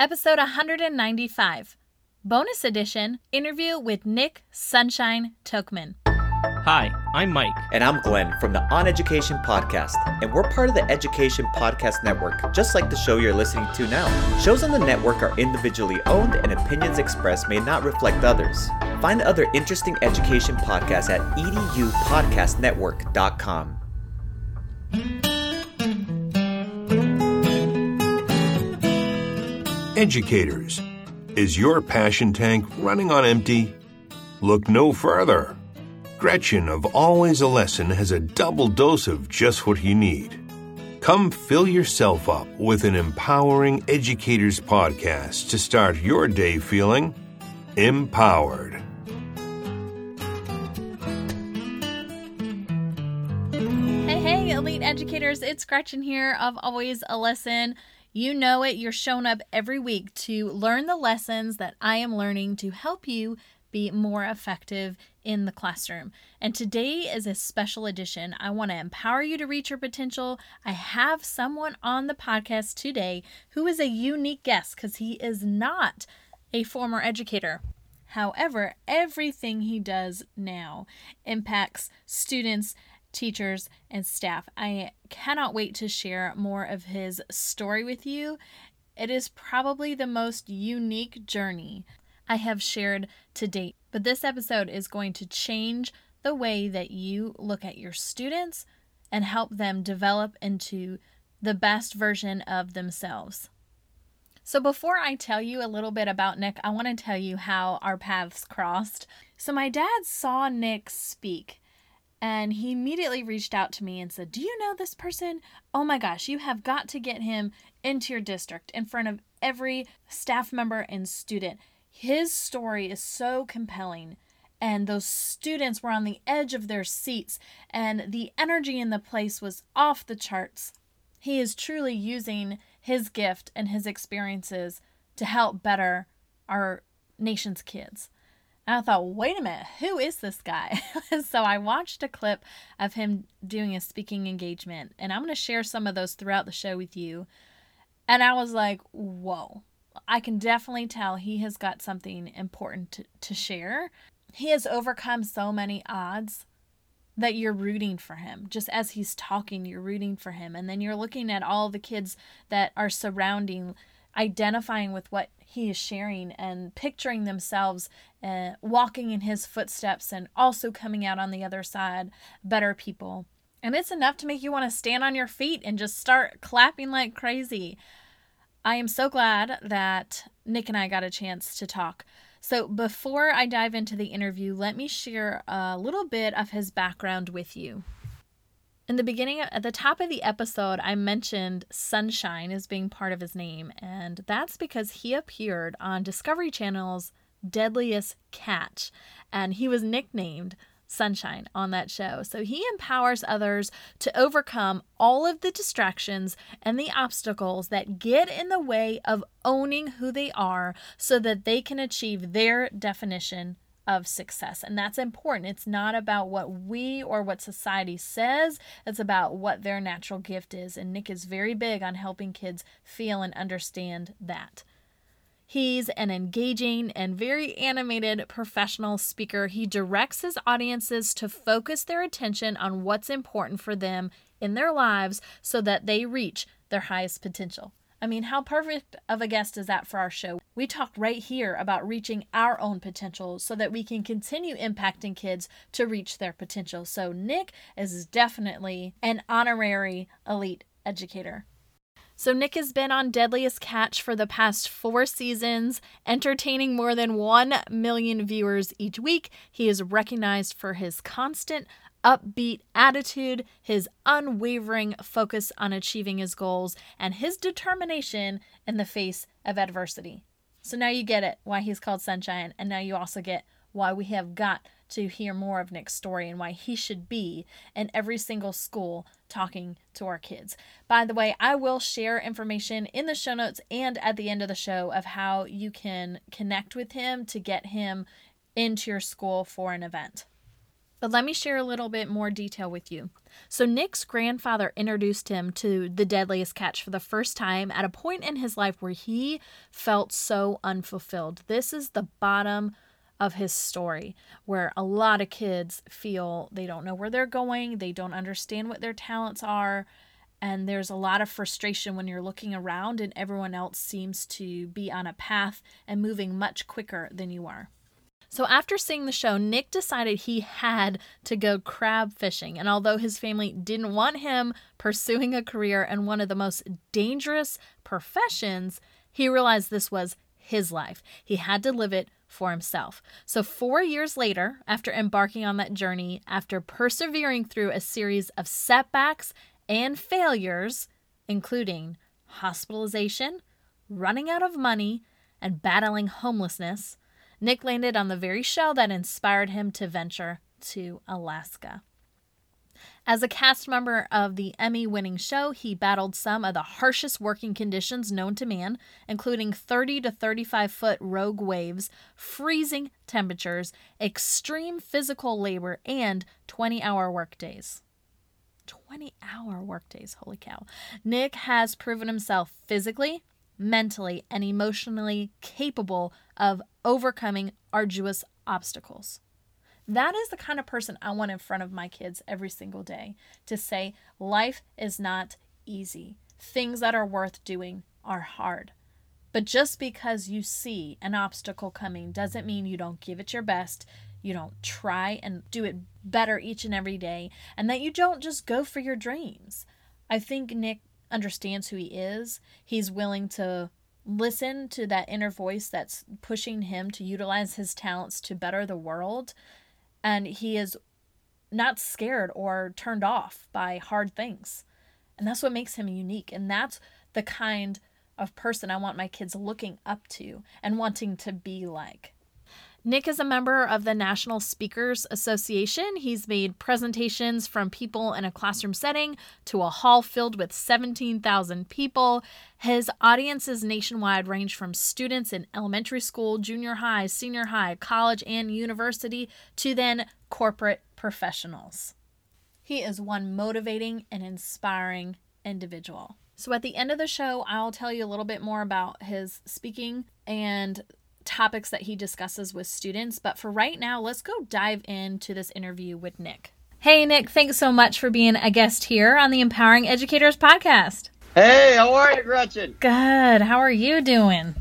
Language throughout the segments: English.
episode 195, bonus edition interview with Nick Sunshine Tokman. Hi, I'm Mike. And I'm Glenn from the On Education Podcast, and we're part of the Education Podcast Network, just like the show you're listening to now. Shows on the network are individually owned, and opinions expressed may not reflect others. Find other interesting education podcasts at edupodcastnetwork.com. Educators, is your passion tank running on empty? Look no further. Gretchen of Always a Lesson has a double dose of just what you need. Come fill yourself up with an empowering educators podcast to start your day feeling empowered. Hey, hey, elite educators, it's Gretchen here of Always a Lesson. You know it, you're shown up every week to learn the lessons that I am learning to help you be more effective in the classroom. And today is a special edition. I want to empower you to reach your potential. I have someone on the podcast today who is a unique guest because he is not a former educator. However, everything he does now impacts students, teachers, and staff. I cannot wait to share more of his story with you. It is probably the most unique journey I have shared to date. But this episode is going to change the way that you look at your students and help them develop into the best version of themselves. So, before I tell you a little bit about Nick, I want to tell you how our paths crossed. So, my dad saw Nick speak and he immediately reached out to me and said, Do you know this person? Oh my gosh, you have got to get him into your district in front of every staff member and student. His story is so compelling. And those students were on the edge of their seats, and the energy in the place was off the charts. He is truly using his gift and his experiences to help better our nation's kids. And I thought, wait a minute, who is this guy? so I watched a clip of him doing a speaking engagement, and I'm going to share some of those throughout the show with you. And I was like, whoa, I can definitely tell he has got something important to, to share. He has overcome so many odds that you're rooting for him. Just as he's talking, you're rooting for him. And then you're looking at all the kids that are surrounding, identifying with what he is sharing and picturing themselves uh, walking in his footsteps and also coming out on the other side better people. And it's enough to make you want to stand on your feet and just start clapping like crazy. I am so glad that Nick and I got a chance to talk. So, before I dive into the interview, let me share a little bit of his background with you. In the beginning, at the top of the episode, I mentioned Sunshine as being part of his name, and that's because he appeared on Discovery Channel's Deadliest Catch, and he was nicknamed Sunshine on that show. So he empowers others to overcome all of the distractions and the obstacles that get in the way of owning who they are so that they can achieve their definition of success. And that's important. It's not about what we or what society says, it's about what their natural gift is. And Nick is very big on helping kids feel and understand that. He's an engaging and very animated professional speaker. He directs his audiences to focus their attention on what's important for them in their lives so that they reach their highest potential. I mean, how perfect of a guest is that for our show? We talk right here about reaching our own potential so that we can continue impacting kids to reach their potential. So, Nick is definitely an honorary elite educator. So, Nick has been on Deadliest Catch for the past four seasons, entertaining more than 1 million viewers each week. He is recognized for his constant, upbeat attitude, his unwavering focus on achieving his goals, and his determination in the face of adversity. So, now you get it why he's called Sunshine, and now you also get why we have got to hear more of Nick's story and why he should be in every single school talking to our kids. By the way, I will share information in the show notes and at the end of the show of how you can connect with him to get him into your school for an event. But let me share a little bit more detail with you. So, Nick's grandfather introduced him to the deadliest catch for the first time at a point in his life where he felt so unfulfilled. This is the bottom of his story, where a lot of kids feel they don't know where they're going, they don't understand what their talents are, and there's a lot of frustration when you're looking around and everyone else seems to be on a path and moving much quicker than you are. So, after seeing the show, Nick decided he had to go crab fishing. And although his family didn't want him pursuing a career in one of the most dangerous professions, he realized this was his life. He had to live it for himself. So, four years later, after embarking on that journey, after persevering through a series of setbacks and failures, including hospitalization, running out of money, and battling homelessness, Nick landed on the very show that inspired him to venture to Alaska. As a cast member of the Emmy winning show, he battled some of the harshest working conditions known to man, including 30 to 35 foot rogue waves, freezing temperatures, extreme physical labor, and 20 hour workdays. 20 hour workdays, holy cow. Nick has proven himself physically, mentally, and emotionally capable of overcoming arduous obstacles. That is the kind of person I want in front of my kids every single day to say, life is not easy. Things that are worth doing are hard. But just because you see an obstacle coming doesn't mean you don't give it your best, you don't try and do it better each and every day, and that you don't just go for your dreams. I think Nick understands who he is. He's willing to listen to that inner voice that's pushing him to utilize his talents to better the world. And he is not scared or turned off by hard things. And that's what makes him unique. And that's the kind of person I want my kids looking up to and wanting to be like. Nick is a member of the National Speakers Association. He's made presentations from people in a classroom setting to a hall filled with 17,000 people. His audiences nationwide range from students in elementary school, junior high, senior high, college, and university to then corporate professionals. He is one motivating and inspiring individual. So, at the end of the show, I'll tell you a little bit more about his speaking and topics that he discusses with students. But for right now, let's go dive into this interview with Nick. Hey, Nick, thanks so much for being a guest here on the Empowering Educators podcast. Hey, how are you, Gretchen? Good. How are you doing?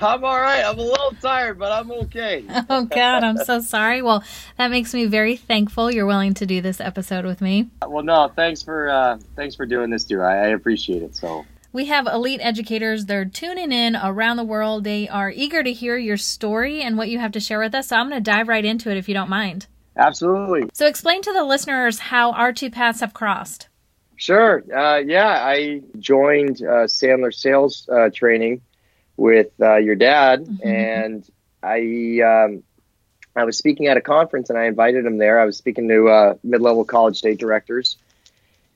I'm all right. I'm a little tired, but I'm okay. Oh, God, I'm so sorry. Well, that makes me very thankful you're willing to do this episode with me. Well, no, thanks for uh, thanks for doing this, too. I, I appreciate it. So we have elite educators. They're tuning in around the world. They are eager to hear your story and what you have to share with us. So I'm going to dive right into it if you don't mind. Absolutely. So explain to the listeners how our two paths have crossed. Sure. Uh, yeah, I joined uh, Sandler sales uh, training with uh, your dad, mm-hmm. and I um, I was speaking at a conference, and I invited him there. I was speaking to uh, mid level college state directors,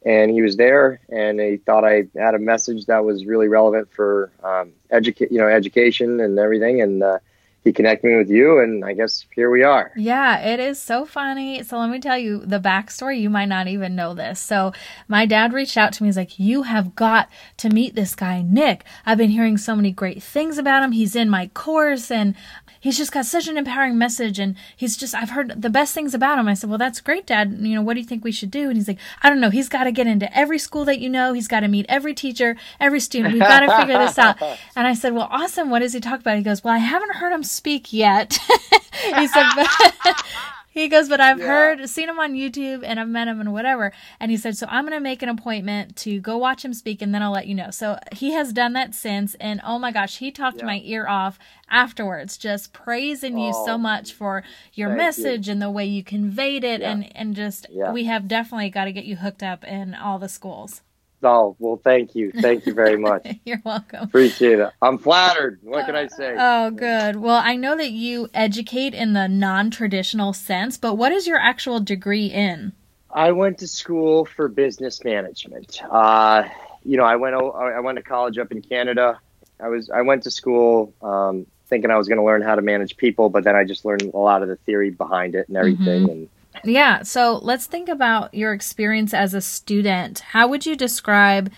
and he was there and he thought I had a message that was really relevant for um, educate you know education and everything and uh, he connected me with you and I guess here we are. Yeah, it is so funny. So let me tell you the backstory. You might not even know this. So my dad reached out to me. He's like, you have got to meet this guy, Nick. I've been hearing so many great things about him. He's in my course and he's just got such an empowering message and he's just I've heard the best things about him. I said, "Well, that's great, dad. You know, what do you think we should do?" And he's like, "I don't know. He's got to get into every school that you know. He's got to meet every teacher, every student. We've got to figure this out." And I said, "Well, awesome. What does he talk about?" He goes, "Well, I haven't heard him speak yet." he said, he goes, but I've yeah. heard, seen him on YouTube and I've met him and whatever. And he said, so I'm going to make an appointment to go watch him speak and then I'll let you know. So he has done that since. And oh my gosh, he talked yeah. my ear off afterwards, just praising oh, you so oh, much for your message you. and the way you conveyed it. Yeah. And, and just, we have definitely got to get you hooked up in all the schools. Oh, well, thank you. Thank you very much. You're welcome. Appreciate it. I'm flattered. What can I say? Oh, good. Well, I know that you educate in the non traditional sense, but what is your actual degree in? I went to school for business management. Uh, you know, I went I went to college up in Canada. I was I went to school um, thinking I was going to learn how to manage people, but then I just learned a lot of the theory behind it and everything. Mm-hmm. And Yeah. So let's think about your experience as a student. How would you describe?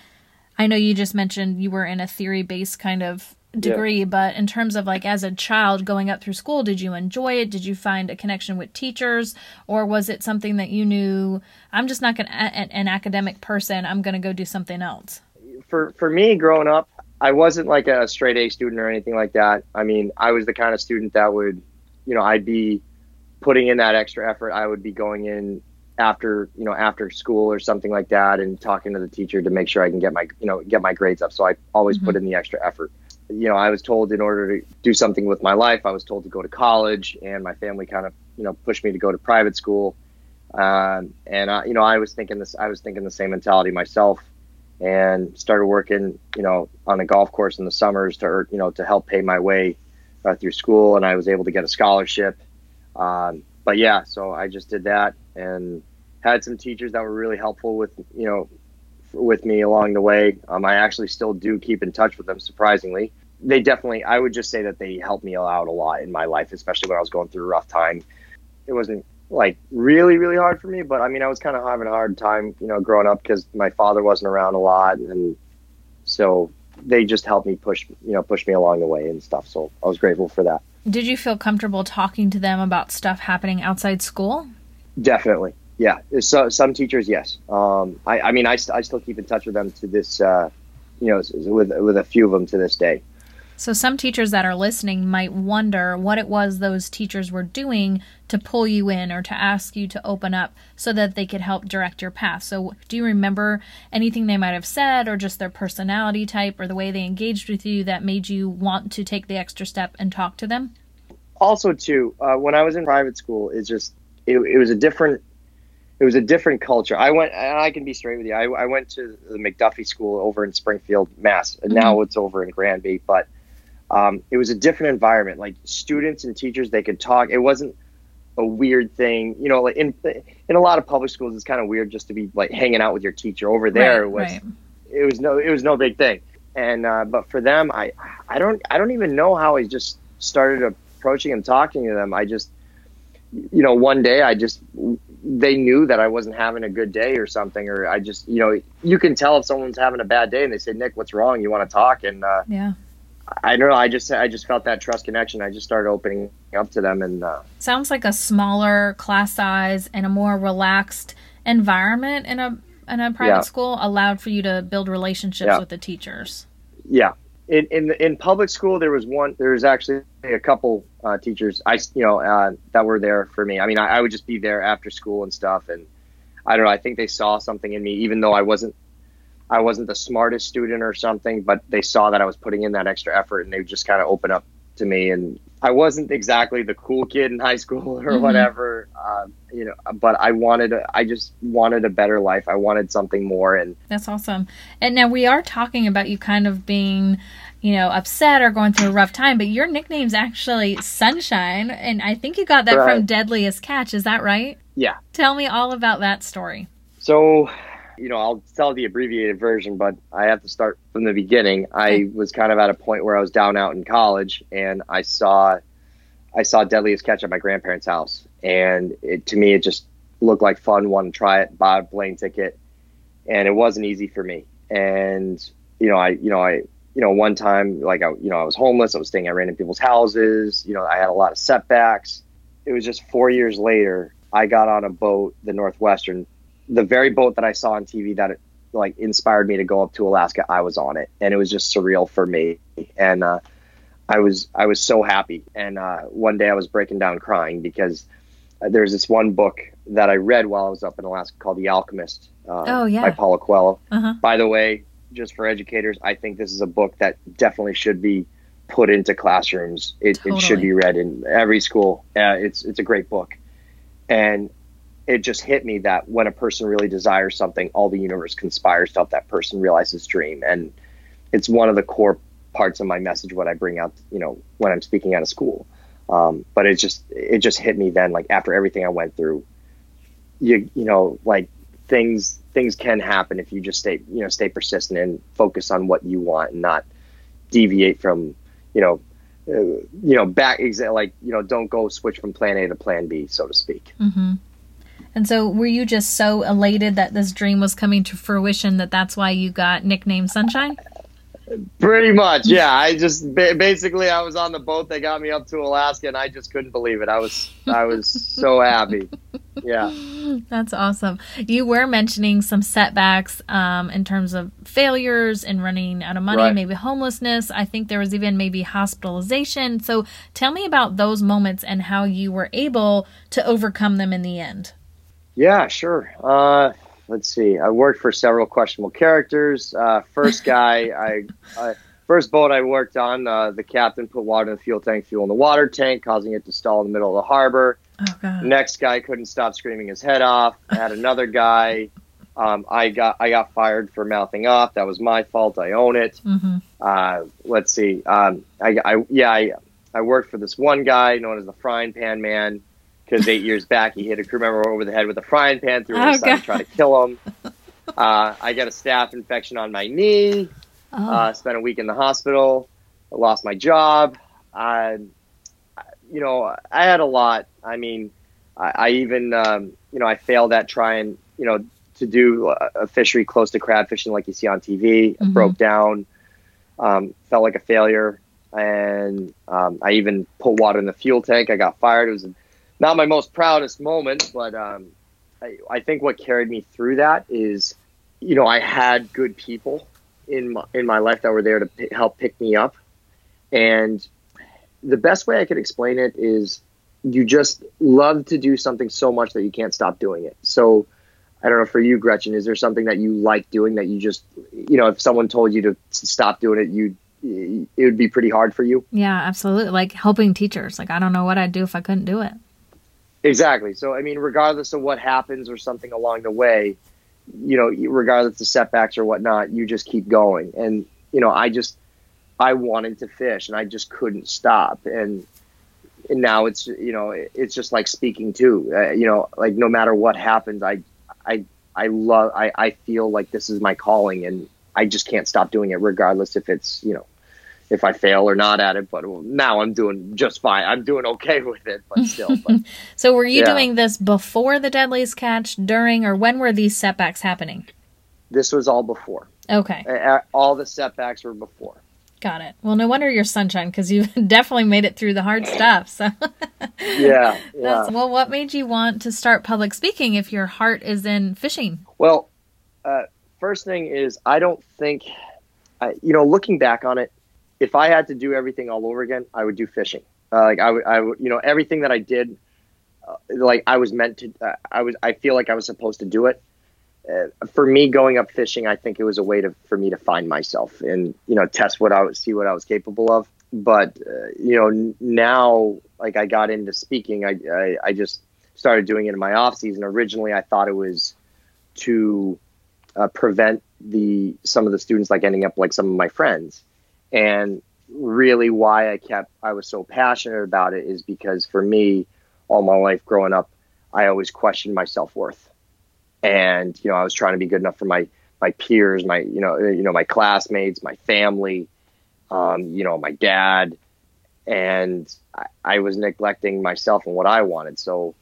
I know you just mentioned you were in a theory based kind of degree, yeah. but in terms of like as a child going up through school, did you enjoy it? Did you find a connection with teachers? Or was it something that you knew, I'm just not gonna, an academic person, I'm going to go do something else? For, for me growing up, I wasn't like a straight A student or anything like that. I mean, I was the kind of student that would, you know, I'd be putting in that extra effort. I would be going in after, you know, after school or something like that and talking to the teacher to make sure I can get my, you know, get my grades up. So I always mm-hmm. put in the extra effort. You know, I was told in order to do something with my life, I was told to go to college and my family kind of, you know, pushed me to go to private school. Um, and I, you know, I was thinking this, I was thinking the same mentality myself and started working, you know, on a golf course in the summers to, you know, to help pay my way uh, through school. And I was able to get a scholarship. Um, but yeah, so I just did that and had some teachers that were really helpful with, you know, with me along the way. Um, I actually still do keep in touch with them, surprisingly. They definitely, I would just say that they helped me out a lot in my life, especially when I was going through a rough time. It wasn't like really really hard for me but i mean i was kind of having a hard time you know growing up because my father wasn't around a lot and so they just helped me push you know push me along the way and stuff so i was grateful for that did you feel comfortable talking to them about stuff happening outside school? Definitely. Yeah. So some teachers yes. Um, I, I mean I, I still keep in touch with them to this uh, you know with with a few of them to this day so, some teachers that are listening might wonder what it was those teachers were doing to pull you in or to ask you to open up so that they could help direct your path. So, do you remember anything they might have said, or just their personality type, or the way they engaged with you that made you want to take the extra step and talk to them? Also, too, uh, when I was in private school, it's just it, it was a different it was a different culture. I went, and I can be straight with you. I, I went to the MacDuffie School over in Springfield, Mass. And mm-hmm. now it's over in Granby, but um, it was a different environment. Like students and teachers, they could talk. It wasn't a weird thing, you know. Like in in a lot of public schools, it's kind of weird just to be like hanging out with your teacher. Over there, right, it was right. it was no it was no big thing. And uh, but for them, I I don't I don't even know how I just started approaching and talking to them. I just you know one day I just they knew that I wasn't having a good day or something, or I just you know you can tell if someone's having a bad day and they say Nick, what's wrong? You want to talk? And uh, yeah I don't know. I just I just felt that trust connection. I just started opening up to them, and uh, sounds like a smaller class size and a more relaxed environment in a in a private yeah. school allowed for you to build relationships yeah. with the teachers. Yeah, in in in public school there was one. There was actually a couple uh, teachers I you know uh, that were there for me. I mean, I, I would just be there after school and stuff, and I don't know. I think they saw something in me, even though I wasn't I wasn't the smartest student or something, but they saw that I was putting in that extra effort and they just kind of opened up to me. And I wasn't exactly the cool kid in high school or mm-hmm. whatever, uh, you know, but I wanted, I just wanted a better life. I wanted something more. And that's awesome. And now we are talking about you kind of being, you know, upset or going through a rough time, but your nickname's actually Sunshine. And I think you got that right. from Deadliest Catch. Is that right? Yeah. Tell me all about that story. So you know, I'll tell the abbreviated version, but I have to start from the beginning. I was kind of at a point where I was down out in college, and I saw, I saw Deadliest Catch at my grandparents' house, and it, to me, it just looked like fun. Wanted to try it, Buy a plane ticket, and it wasn't easy for me. And you know, I, you know, I, you know, one time, like I, you know, I was homeless. I was staying at random people's houses. You know, I had a lot of setbacks. It was just four years later. I got on a boat, the Northwestern, the very boat that I saw on TV that like inspired me to go up to Alaska, I was on it, and it was just surreal for me. And uh, I was I was so happy. And uh, one day I was breaking down crying because uh, there's this one book that I read while I was up in Alaska called The Alchemist. Uh, oh yeah, by Paulo Coelho. Uh-huh. By the way, just for educators, I think this is a book that definitely should be put into classrooms. It, totally. it should be read in every school. Uh, it's it's a great book, and it just hit me that when a person really desires something, all the universe conspires to help that person realize his dream. And it's one of the core parts of my message what I bring out, you know, when I'm speaking at a school. Um, but it just it just hit me then, like after everything I went through, you you know, like things things can happen if you just stay you know stay persistent and focus on what you want and not deviate from you know uh, you know back like you know don't go switch from plan A to plan B so to speak. Mm-hmm. And so, were you just so elated that this dream was coming to fruition that that's why you got nicknamed Sunshine? Pretty much, yeah. I just basically I was on the boat that got me up to Alaska, and I just couldn't believe it. I was I was so happy. Yeah, that's awesome. You were mentioning some setbacks um, in terms of failures and running out of money, right. maybe homelessness. I think there was even maybe hospitalization. So tell me about those moments and how you were able to overcome them in the end. Yeah, sure. Uh, let's see. I worked for several questionable characters. Uh, first guy, I, I, first boat I worked on, uh, the captain put water in the fuel tank, fuel in the water tank, causing it to stall in the middle of the harbor. Oh, Next guy couldn't stop screaming his head off. I had another guy. Um, I got I got fired for mouthing off. That was my fault. I own it. Mm-hmm. Uh, let's see. Um, I, I yeah I, I worked for this one guy known as the frying pan man because eight years back he hit a crew member over the head with a frying pan through his oh, side to try to kill him. Uh, I got a staph infection on my knee. Oh. Uh, spent a week in the hospital. I lost my job. I, you know, I had a lot. I mean, I, I even, um, you know, I failed at trying, you know, to do a fishery close to crab fishing like you see on TV. Mm-hmm. broke down. Um, felt like a failure, and um, I even put water in the fuel tank. I got fired. It was a not my most proudest moment, but um, I, I think what carried me through that is, you know, I had good people in my, in my life that were there to p- help pick me up, and the best way I could explain it is you just love to do something so much that you can't stop doing it. So I don't know for you, Gretchen, is there something that you like doing that you just, you know, if someone told you to stop doing it, you it would be pretty hard for you? Yeah, absolutely. Like helping teachers. Like I don't know what I'd do if I couldn't do it. Exactly. So, I mean, regardless of what happens or something along the way, you know, regardless of setbacks or whatnot, you just keep going. And, you know, I just, I wanted to fish and I just couldn't stop. And, and now it's, you know, it's just like speaking to, uh, you know, like no matter what happens, I, I, I love, I, I feel like this is my calling and I just can't stop doing it regardless if it's, you know, if I fail or not at it. But now I'm doing just fine. I'm doing okay with it, but still. But, so were you yeah. doing this before the deadliest catch, during, or when were these setbacks happening? This was all before. Okay. All the setbacks were before. Got it. Well, no wonder you're sunshine because you definitely made it through the hard stuff. So, yeah, yeah. well, what made you want to start public speaking if your heart is in fishing? Well, uh, first thing is I don't think, uh, you know, looking back on it, if I had to do everything all over again, I would do fishing. Uh, like I would, I would, you know, everything that I did, uh, like I was meant to. Uh, I was. I feel like I was supposed to do it. Uh, for me, going up fishing, I think it was a way to for me to find myself and you know test what I would see what I was capable of. But uh, you know now, like I got into speaking, I, I I just started doing it in my off season. Originally, I thought it was to uh, prevent the some of the students like ending up like some of my friends and really, why I kept, I was so passionate about it is because for me, all my life growing up, I always questioned my self worth, and you know, I was trying to be good enough for my my peers, my you know, you know, my classmates, my family, um, you know, my dad, and I, I was neglecting myself and what I wanted. So,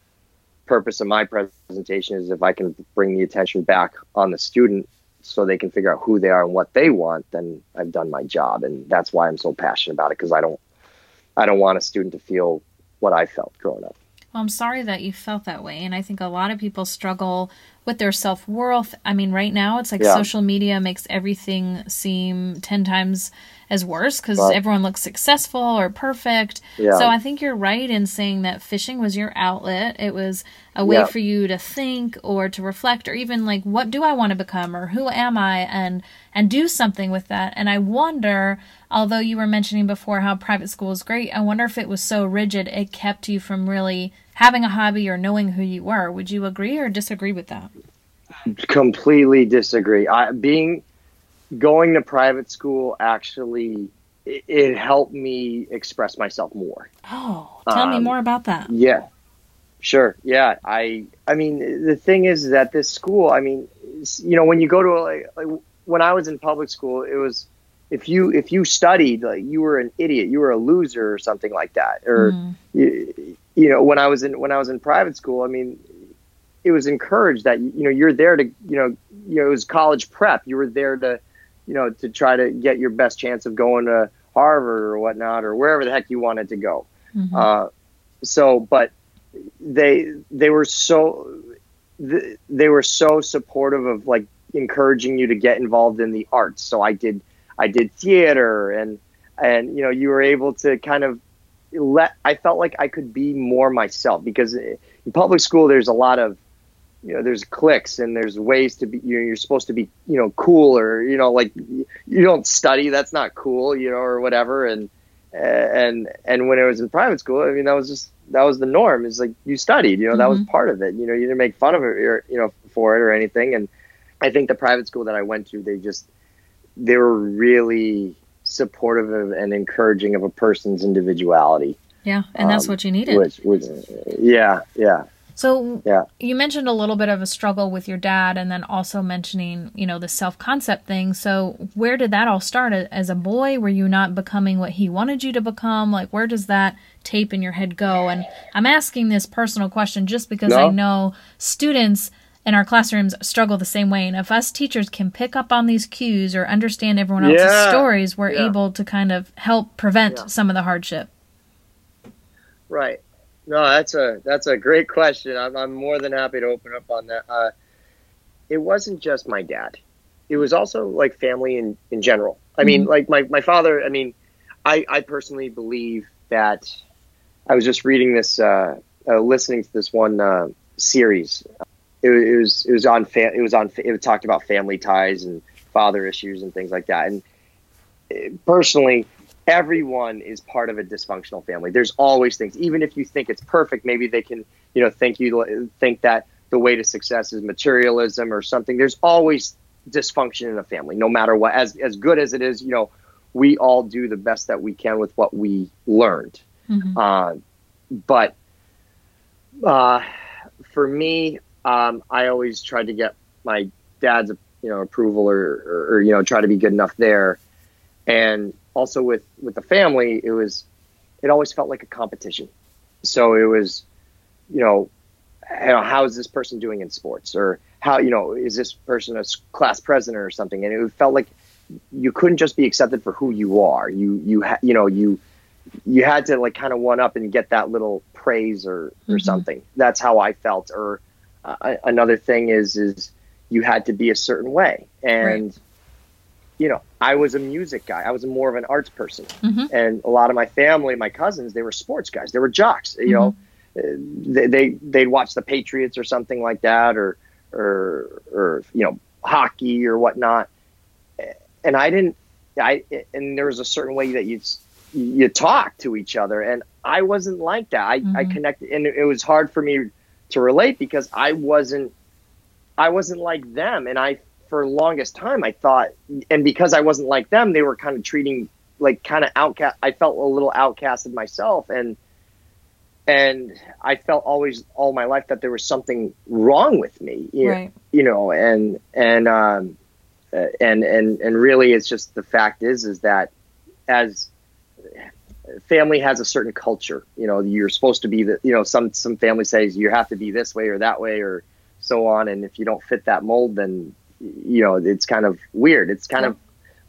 purpose of my presentation is if I can bring the attention back on the student so they can figure out who they are and what they want, then I've done my job. And that's why I'm so passionate about it because I don't I don't want a student to feel what I felt growing up. Well, I'm sorry that you felt that way. And I think a lot of people struggle with their self worth. I mean, right now it's like yeah. social media makes everything seem 10 times as worse because right. everyone looks successful or perfect. Yeah. So I think you're right in saying that fishing was your outlet. It was a way yeah. for you to think or to reflect or even like what do I want to become or who am I and and do something with that. And I wonder, although you were mentioning before how private school is great, I wonder if it was so rigid it kept you from really having a hobby or knowing who you were. Would you agree or disagree with that? Completely disagree. I, being going to private school actually it, it helped me express myself more. Oh, tell um, me more about that. Yeah, sure. Yeah, I I mean the thing is that this school, I mean, you know, when you go to a, when I was in public school, it was if you if you studied like you were an idiot, you were a loser or something like that. Or mm. you, you know, when I was in when I was in private school, I mean, it was encouraged that you know you're there to you know you know it was college prep. You were there to you know to try to get your best chance of going to Harvard or whatnot or wherever the heck you wanted to go. Mhm. Uh, so, but they they were so they were so supportive of like encouraging you to get involved in the arts. So I did I did theater and and you know you were able to kind of let I felt like I could be more myself because in public school there's a lot of you know there's cliques and there's ways to be you know, you're supposed to be you know cool or you know like you don't study that's not cool you know or whatever. And and and when it was in private school I mean that was just that was the norm. Is like you studied you know that was mm-hmm. part of it. You know you didn't make fun of it or you know for it or anything. And I think the private school that I went to they just they were really supportive of and encouraging of a person's individuality Yeah, and that's um, what you needed. which which yeah yeah So Yeah. you mentioned a little bit of a struggle with your dad and then also mentioning, you know, the self-concept thing. So where did that all start as a boy? Were you not becoming what he wanted you to become? Like where does that tape in your head go? And I'm asking this personal question just because I know students in our classrooms struggle the same way. And if us teachers can pick up on these cues or understand everyone else's Yeah. stories, we're Yeah. able to kind of help prevent Yeah. some of the hardship. Right. No, that's a that's a great question. I'm I'm more than happy to open up on that. Uh, it wasn't just my dad. It was also like family in, in general. I mean, like my, my father, I mean, I, I personally believe that I was just reading this, uh, uh, listening to this one uh, series. It, it was it was on fa- it was on it talked about family ties and father issues and things like that. And uh, personally, everyone is part of a dysfunctional family. There's always things, even if you think it's perfect, maybe they can, you know, think you think that the way to success is materialism or something. There's always dysfunction in a family, no matter what. As as good as it is, you know, we all do the best that we can with what we learned. Mhm. Uh, but uh, for me, um, I always tried to get my dad's, you know, approval or, or, or you know, try to be good enough there. And also with with the family, it was it always felt like a competition. So it was, you know, how is this person doing in sports, or how you know is this person a class president or something? And it felt like you couldn't just be accepted for who you are. You you ha- you know you you had to like kind of one up and get that little praise or or Mhm. something. That's how I felt. Or uh, another thing is is you had to be a certain way and. You know, I was a music guy. I was more of an arts person, Mhm. and a lot of my family, my cousins, they were sports guys. They were jocks. You know, uh, they, they they'd watch the Patriots or something like that, or or or you know hockey or whatnot. And I didn't. I and there was a certain way that you you talk to each other, and I wasn't like that. I I Mhm. connected, and it was hard for me to relate because I wasn't I wasn't like them, and I for longest time I thought, and because I wasn't like them, they were kind of treating like kind of outcast. I felt a little outcasted myself, and and I felt always all my life that there was something wrong with me, you, Right. you know, and and um, uh, and and and really, it's just the fact is is that as family has a certain culture, you know, you're supposed to be the, you know, some some family says you have to be this way or that way or so on, and if you don't fit that mold, then you know it's kind of weird. It's kind of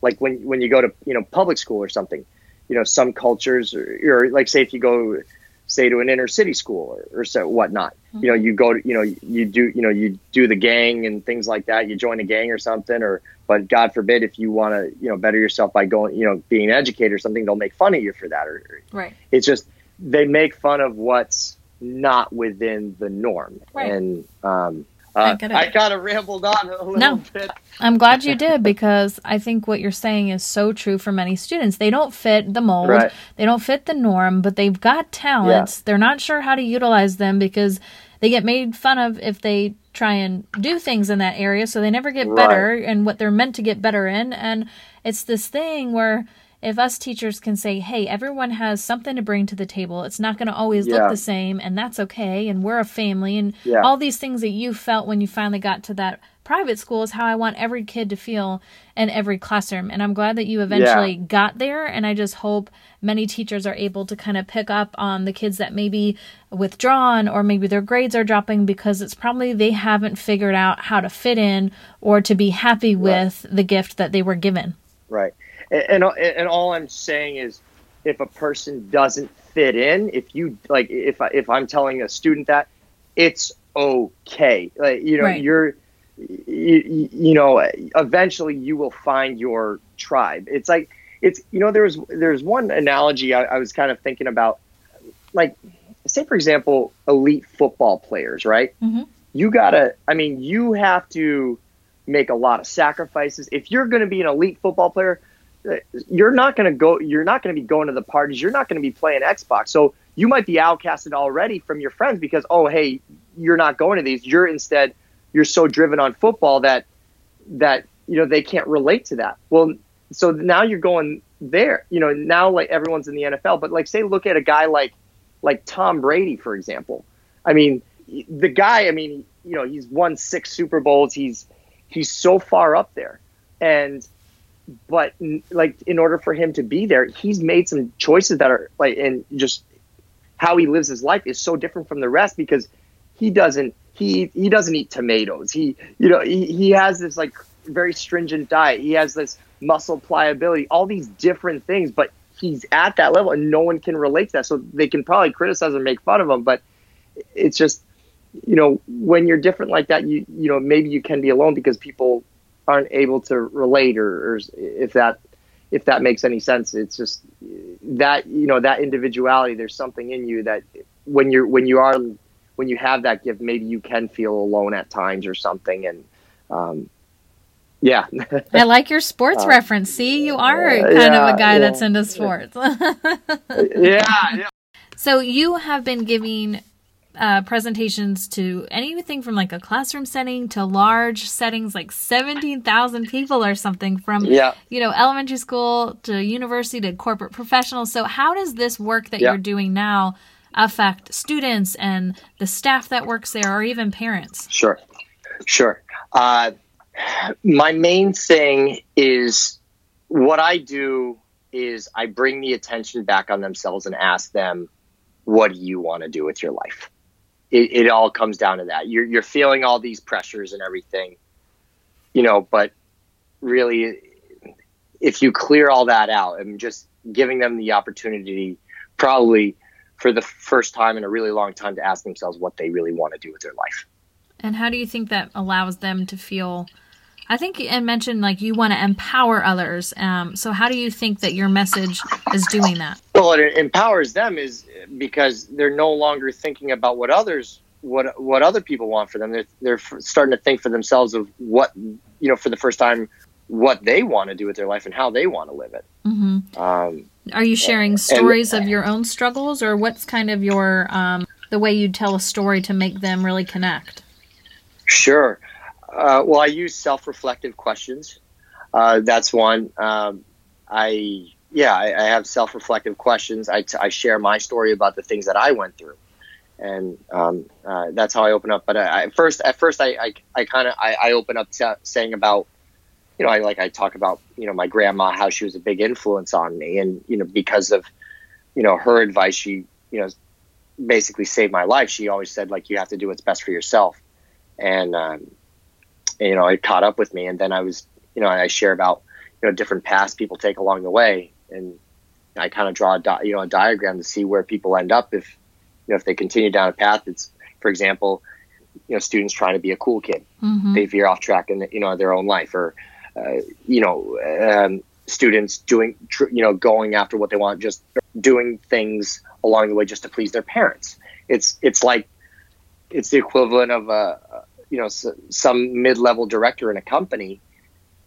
like when when you go to you know public school or something, you know, some cultures or, or like say if you go say to an inner city school or, or so whatnot. You know, you go to you know you do you know you do the gang and things like that. You join a gang or something, or but God forbid if you want to you know better yourself by going you know being an educator or something, they'll make fun of you for that. Or, Right. it's just they make fun of what's not within the norm. Right. And um, uh, it. I kind of rambled on a little No. bit. I'm glad you did because I think what you're saying is so true for many students. They don't fit the mold, Right. they don't fit the norm, but they've got talents. They're not sure how to utilize them because they get made fun of if they try and do things in that area, so they never get Right. better in what they're meant to get better in. And it's this thing where if us teachers can say, hey, everyone has something to bring to the table, it's not going to always look the same, and that's okay, and we're a family, and Yeah. all these things that you felt when you finally got to that private school is how I want every kid to feel in every classroom. And I'm glad that you eventually yeah. got there. And I just hope many teachers are able to kind of pick up on the kids that maybe withdrawn or maybe their grades are dropping because it's probably they haven't figured out how to fit in or to be happy with right. the gift that they were given. Right. And, and, and all I'm saying is if a person doesn't fit in, if you like, if, I, if I'm telling a student that, it's okay. Like, you know, right. you're, you, you know, eventually you will find your tribe. It's like, it's, you know, there's, there's one analogy I, I was kind of thinking about, like, say for example, elite football players, right? Mm-hmm. You gotta, I mean, you have to make a lot of sacrifices. If you're going to be an elite football player, you're not going to go, you're not going to be going to the parties. You're not going to be playing Xbox. So you might be outcasted already from your friends because, oh, hey, you're not going to these. You're instead you're so driven on football that that you know they can't relate to that. Well, so now you're going there. You know, now like everyone's in the NFL, but like say look at a guy like like Tom Brady for example. I mean, the guy, I mean, you know, he's won 6 Super Bowls. He's he's so far up there. And but like in order for him to be there, he's made some choices that are like and just how he lives his life is so different from the rest because he doesn't he he doesn't eat tomatoes. He you know he, he has this like very stringent diet. He has this muscle pliability, all these different things, but he's at that level and no one can relate to that. So they can probably criticize and make fun of him, but it's just you know when you're different like that, you you know maybe you can be alone because people aren't able to relate or, or if that if that makes any sense. It's just that you know that individuality. There's something in you that when you're when you are when you have that gift, maybe you can feel alone at times or something. And um, yeah, I like your sports uh, reference. See, you are kind yeah, of a guy yeah, that's into sports. yeah, yeah. So you have been giving uh, presentations to anything from like a classroom setting to large settings like 17,000 people or something from yeah. you know elementary school to university to corporate professionals so how does this work that yeah. you're doing now affect students and the staff that works there or even parents? Sure, sure. Uh, my main thing is what I do is I bring the attention back on themselves and ask them, what do you want to do with your life? It, it all comes down to that. You're, you're feeling all these pressures and everything, you know, but really, if you clear all that out and just giving them the opportunity, probably for the first time in a really long time to ask themselves what they really want to do with their life. And how do you think that allows them to feel? I think you mentioned like you want to empower others. Um, so how do you think that your message is doing that? Well, it empowers them is because they're no longer thinking about what others what what other people want for them. They're they're starting to think for themselves of what you know for the first time what they want to do with their life and how they want to live it. Mm-hmm. Um, Are you sharing stories and, of your own struggles, or what's kind of your um, the way you tell a story to make them really connect? Sure. Uh, well, I use self-reflective questions. Uh, that's one. Um, I yeah, I, I have self-reflective questions. I, t- I share my story about the things that I went through, and um, uh, that's how I open up. But I, I first, at first, I I, I kind of I, I open up saying about you know, I like I talk about, you know, my grandma, how she was a big influence on me, and you know, because of, you know, her advice, she, you know, basically saved my life. She always said like you have to do what's best for yourself, and, um, you know, it caught up with me. And then I was, you know, I share about, you know, different paths people take along the way, and I kind of draw a di- you know a diagram to see where people end up if, you know, if they continue down a path. It's, for example, you know, students trying to be a cool kid, mm-hmm. they veer off track in you know their own life, or uh, you know, um, students doing, tr- you know, going after what they want, just doing things along the way just to please their parents. It's it's like it's the equivalent of a you know some mid-level director in a company,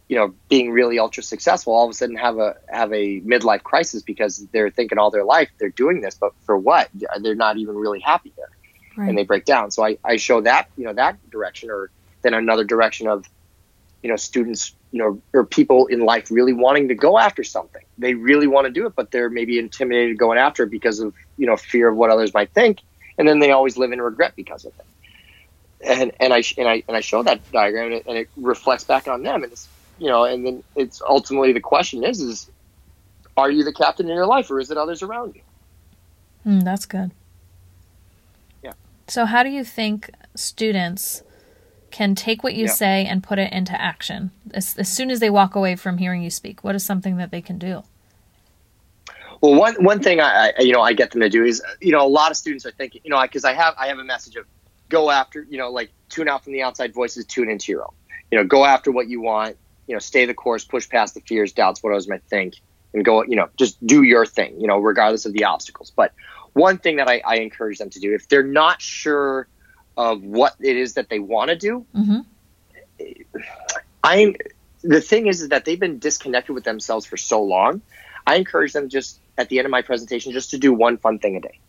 you know, being really ultra successful. All of a sudden have a have a midlife crisis because they're thinking all their life they're doing this, but for what? They're not even really happy there, right. and they break down. So I I show that you know that direction, or then another direction of you know students you know or people in life really wanting to go after something they really want to do it but they're maybe intimidated going after it because of you know fear of what others might think and then they always live in regret because of it and and I and I and I show that diagram and it, and it reflects back on them and it's you know and then it's ultimately the question is is are you the captain in your life or is it others around you Mm, that's good. Yeah. So, how do you think students can take what you Yeah. say and put it into action as, as soon as they walk away from hearing you speak? What is something that they can do? Well, one one thing I, I you know I get them to do is you know a lot of students are thinking you know because I have I have a message of go after you know like tune out from the outside voices, tune into your own. You know, go after what you want. You know, stay the course, push past the fears, doubts, what others might think, and go. You know, just do your thing. You know, regardless of the obstacles. But one thing that I, I encourage them to do if they're not sure of what it is that they want to do, Mm-hmm. I'm the thing is, is that they've been disconnected with themselves for so long. I encourage them just at the end of my presentation just to do one fun thing a day.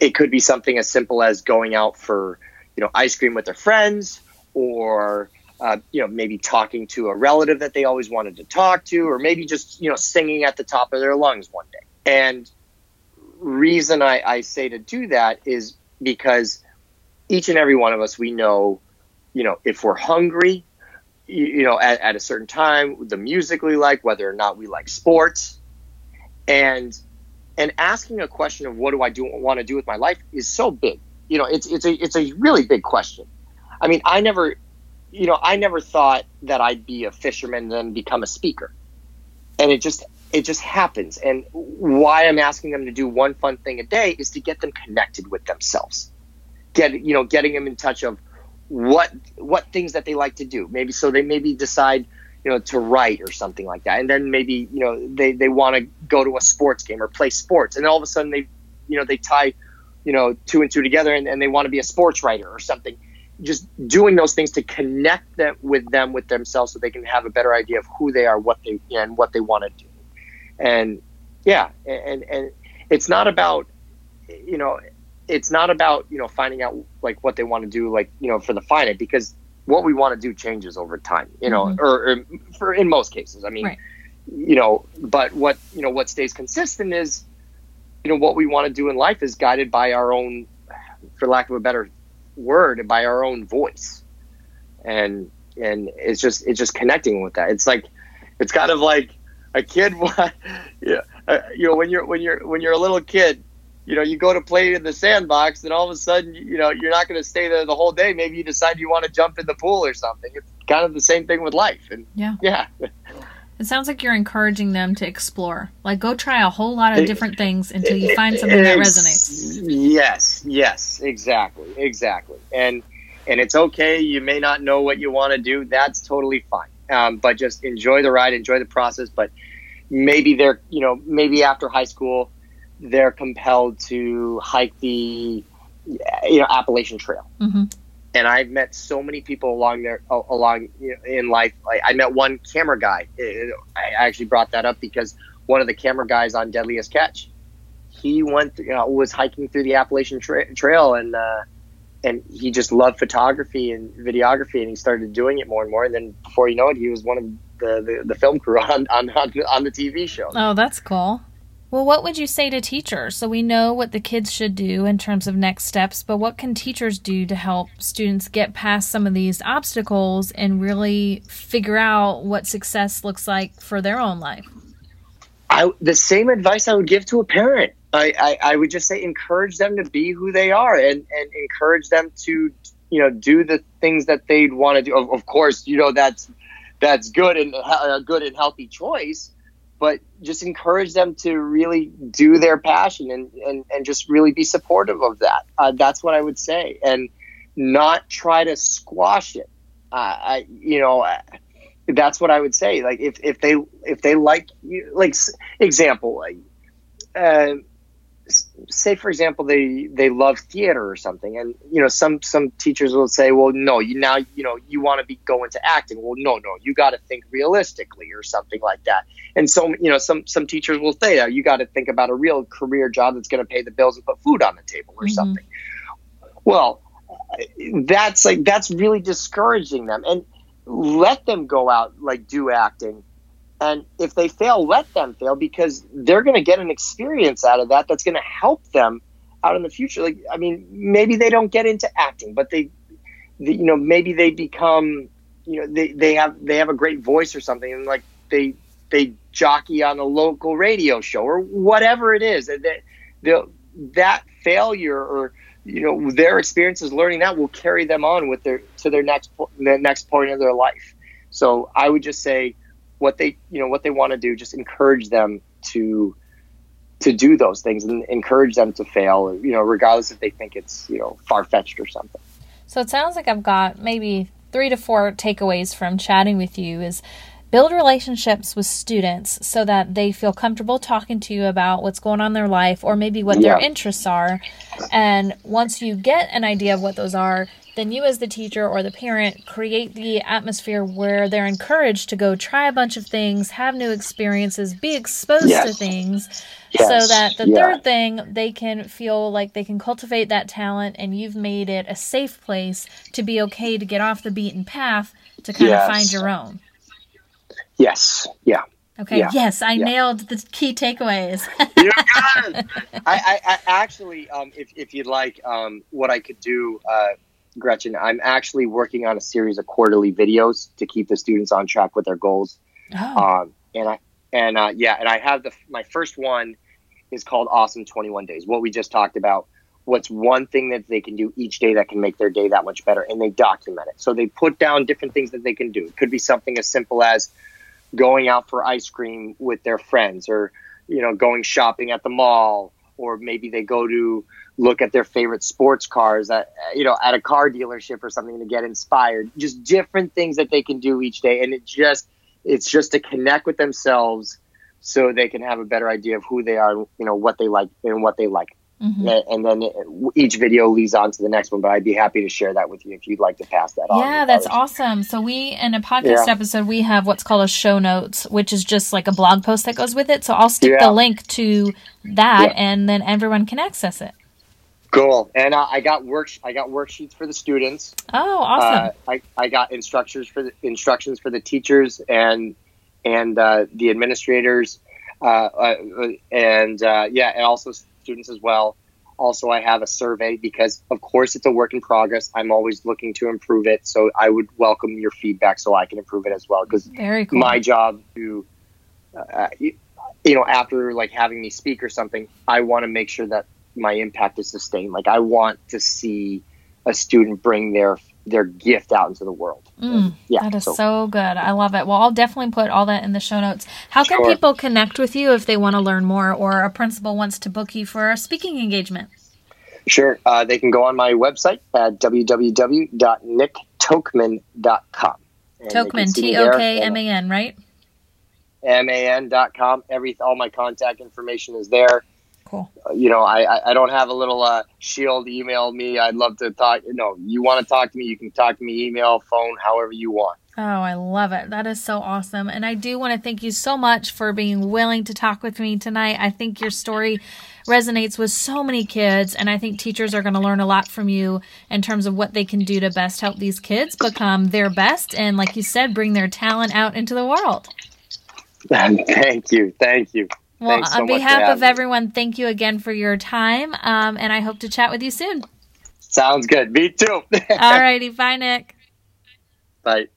It could be something as simple as going out for you know ice cream with their friends, or uh, you know maybe talking to a relative that they always wanted to talk to, or maybe just you know singing at the top of their lungs one day. And reason I, I say to do that is because each and every one of us we know you know, if we're hungry, you, you know, at, at a certain time, the music we like, whether or not we like sports, and and asking a question of what do I do want to do with my life is so big. You know, it's it's a it's a really big question. I mean, I never, you know, I never thought that I'd be a fisherman and then become a speaker, and it just it just happens. And why I'm asking them to do one fun thing a day is to get them connected with themselves, get you know, getting them in touch of what what things that they like to do maybe so they maybe decide you know to write or something like that. And then maybe you know they they want to go to a sports game or play sports. And all of a sudden they you know they tie you know two and two together and, and they want to be a sports writer or something. Just doing those things to connect them with them with themselves so they can have a better idea of who they are what they and what they want to do. And yeah and and it's not about you know it's not about you know finding out like what they want to do like you know for the finite because what we want to do changes over time you know Mhm. or, or for in most cases i mean Right. you know but what you know what stays consistent is you know what we want to do in life is guided by our own for lack of a better word by our own voice and and it's just it's just connecting with that it's like it's kind of like a kid yeah uh, you know when you're when you're when you're a little kid you know you go to play in the sandbox and all of a sudden you know you're not going to stay there the whole day maybe you decide you want to jump in the pool or something it's kind of the same thing with life and Yeah. yeah It sounds like you're encouraging them to explore. Like, go try a whole lot of different things until you find something that resonates. Yes, yes, exactly, exactly. And and it's okay. You may not know what you want to do. That's totally fine. Um, but just enjoy the ride, enjoy the process. But maybe they're, you know, maybe after high school, they're compelled to hike the, you know, Appalachian Trail. hmm And I've met so many people along there, along you know, in life. I met one camera guy. I actually brought that up because one of the camera guys on Deadliest Catch, he went, you know, was hiking through the Appalachian tra- Trail, and uh, and he just loved photography and videography, and he started doing it more and more. And then before you know it, he was one of the the, the film crew on, on on on the TV show. Oh, that's cool. Well, what would you say to teachers? So we know what the kids should do in terms of next steps, but what can teachers do to help students get past some of these obstacles and really figure out what success looks like for their own life? I the same advice I would give to a parent. I, I, I would just say encourage them to be who they are and, and encourage them to you know do the things that they'd want to do. Of, of course, you know that's that's good and a good and healthy choice, but just encourage them to really do their passion and and, and just really be supportive of that. Uh, that's what I would say, and not try to squash it. Uh, I you know. That's what I would say. Like if, if they if they like like example, uh, say for example they they love theater or something, and you know some some teachers will say, well, no, you now you know you want to be going to acting. Well, no, no, you got to think realistically or something like that. And so you know some some teachers will say that you got to think about a real career job that's going to pay the bills and put food on the table or Mhm. something. Well, that's like that's really discouraging them and let them go out like do acting and if they fail let them fail because they're going to get an experience out of that that's going to help them out in the future, like I mean, maybe they don't get into acting, but they, you know, maybe they become, you know, they, they have they have a great voice or something, and like they they jockey on a local radio show or whatever it is. That that failure or you know their experiences learning that will carry them on with their to their next the next point of their life. So I would just say what they you know what they want to do, just encourage them to to do those things and encourage them to fail, you know, regardless if they think it's, you know, far fetched or something. So it sounds like I've got maybe three to four takeaways from chatting with you is build relationships with students so that they feel comfortable talking to you about what's going on in their life or maybe what yeah. their interests are. And once you get an idea of what those are, then you as the teacher or the parent create the atmosphere where they're encouraged to go try a bunch of things, have new experiences, be exposed yes. to things yes. so that the yeah. third thing they can feel like they can cultivate that talent and you've made it a safe place to be okay to get off the beaten path to kind yes. of find your own. Yes. Yeah. Okay. Yeah. Yes, I yeah. nailed the key takeaways. you I, I, I, actually, um, if, if you'd like, um, what I could do, uh, Gretchen, I'm actually working on a series of quarterly videos to keep the students on track with their goals. Oh. Um, and I and uh, yeah, and I have the my first one is called Awesome 21 Days. What we just talked about. What's one thing that they can do each day that can make their day that much better, and they document it. So they put down different things that they can do. It could be something as simple as going out for ice cream with their friends, or you know, going shopping at the mall, or maybe they go to look at their favorite sports cars at you know at a car dealership or something to get inspired. Just different things that they can do each day. And it just it's just to connect with themselves so they can have a better idea of who they are you know what they like and what they like mm-hmm. and then each video leads on to the next one but i'd be happy to share that with you if you'd like to pass that on yeah that's awesome so we in a podcast yeah. episode we have what's called a show notes which is just like a blog post that goes with it so i'll stick yeah. the link to that yeah. and then everyone can access it Cool. And uh, I got work. I got worksheets for the students. Oh, awesome! Uh, I, I got instructions for the instructions for the teachers and and uh, the administrators, uh, uh, and uh, yeah, and also students as well. Also, I have a survey because, of course, it's a work in progress. I'm always looking to improve it, so I would welcome your feedback so I can improve it as well. Because cool. my job to, uh, you know, after like having me speak or something, I want to make sure that my impact is sustained. Like I want to see a student bring their their gift out into the world. Mm, yeah, that is so. so. good. I love it. Well, I'll definitely put all that in the show notes. How can sure. people connect with you if they want to learn more, or a principal wants to book you for a speaking engagement? Sure. Uh, they can go on my website at www.nicktokman.com. Tokman, T O K M A N, right? M A N.com. Every all my contact information is there. Cool. Uh, you know, I, I don't have a little uh, shield email me. I'd love to talk. No, you want to talk to me, you can talk to me, email, phone, however you want. Oh, I love it. That is so awesome. And I do want to thank you so much for being willing to talk with me tonight. I think your story resonates with so many kids, and I think teachers are going to learn a lot from you in terms of what they can do to best help these kids become their best and, like you said, bring their talent out into the world. thank you. Thank you. Well, so on behalf of everyone, thank you again for your time, um, and I hope to chat with you soon. Sounds good. Me too. All righty. Bye, Nick. Bye.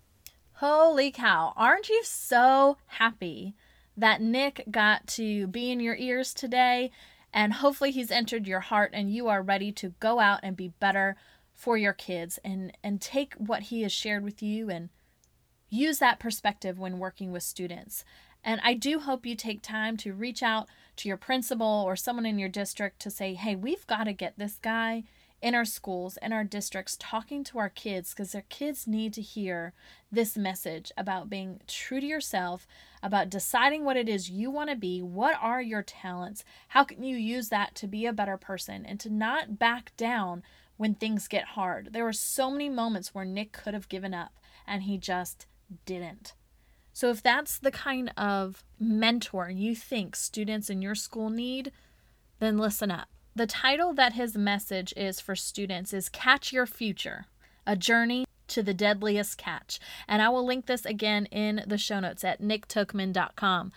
Holy cow. Aren't you so happy that Nick got to be in your ears today? And hopefully, he's entered your heart and you are ready to go out and be better for your kids and, and take what he has shared with you and use that perspective when working with students. And I do hope you take time to reach out to your principal or someone in your district to say, hey, we've got to get this guy in our schools and our districts talking to our kids because their kids need to hear this message about being true to yourself, about deciding what it is you want to be, what are your talents, how can you use that to be a better person, and to not back down when things get hard. There were so many moments where Nick could have given up and he just didn't. So, if that's the kind of mentor you think students in your school need, then listen up. The title that his message is for students is Catch Your Future A Journey to the Deadliest Catch. And I will link this again in the show notes at nicktokman.com.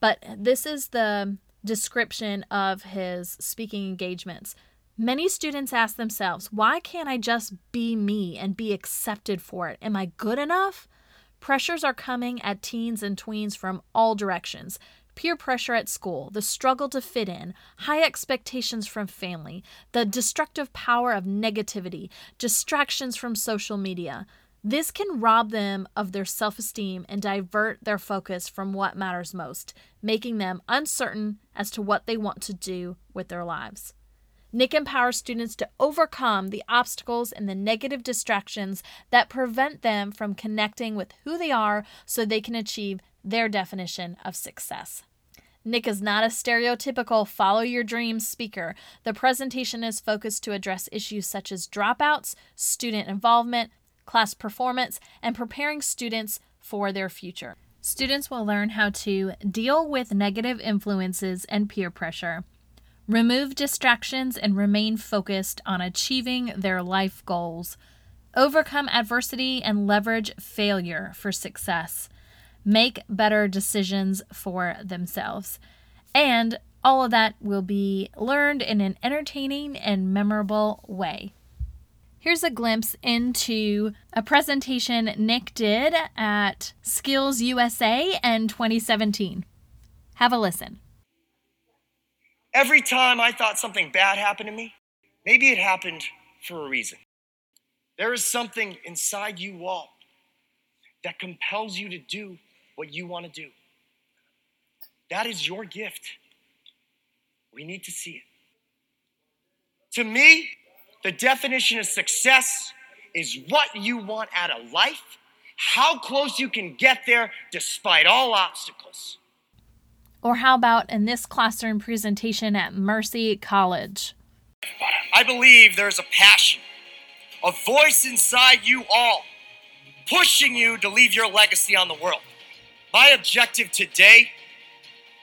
But this is the description of his speaking engagements Many students ask themselves, why can't I just be me and be accepted for it? Am I good enough? Pressures are coming at teens and tweens from all directions peer pressure at school, the struggle to fit in, high expectations from family, the destructive power of negativity, distractions from social media. This can rob them of their self esteem and divert their focus from what matters most, making them uncertain as to what they want to do with their lives. Nick empowers students to overcome the obstacles and the negative distractions that prevent them from connecting with who they are so they can achieve their definition of success. Nick is not a stereotypical follow your dreams speaker. The presentation is focused to address issues such as dropouts, student involvement, class performance, and preparing students for their future. Students will learn how to deal with negative influences and peer pressure remove distractions, and remain focused on achieving their life goals, overcome adversity and leverage failure for success, make better decisions for themselves. And all of that will be learned in an entertaining and memorable way. Here's a glimpse into a presentation Nick did at Skills USA in 2017. Have a listen. Every time I thought something bad happened to me, maybe it happened for a reason. There is something inside you all that compels you to do what you want to do. That is your gift. We need to see it. To me, the definition of success is what you want out of life, how close you can get there despite all obstacles. Or how about in this classroom presentation at Mercy College? I believe there's a passion, a voice inside you all, pushing you to leave your legacy on the world. My objective today,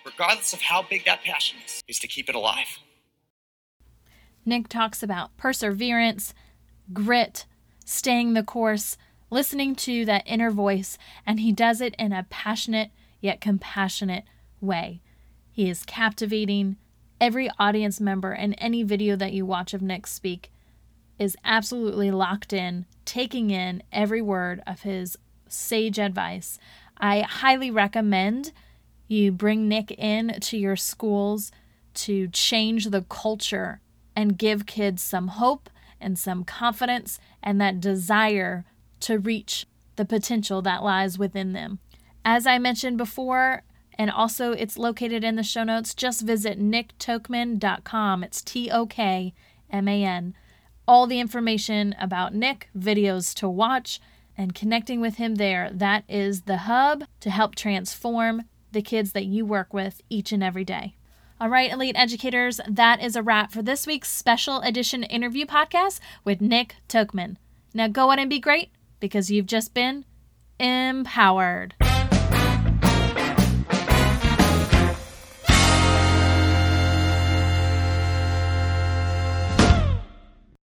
regardless of how big that passion is, is to keep it alive. Nick talks about perseverance, grit, staying the course, listening to that inner voice, and he does it in a passionate yet compassionate way. He is captivating. Every audience member in any video that you watch of Nick speak is absolutely locked in, taking in every word of his sage advice. I highly recommend you bring Nick in to your schools to change the culture and give kids some hope and some confidence and that desire to reach the potential that lies within them. As I mentioned before, and also it's located in the show notes. Just visit nicktokman.com. It's T O K M A N. All the information about Nick, videos to watch, and connecting with him there. That is the hub to help transform the kids that you work with each and every day. All right, elite educators, that is a wrap for this week's special edition interview podcast with Nick Tokman. Now go out and be great because you've just been empowered.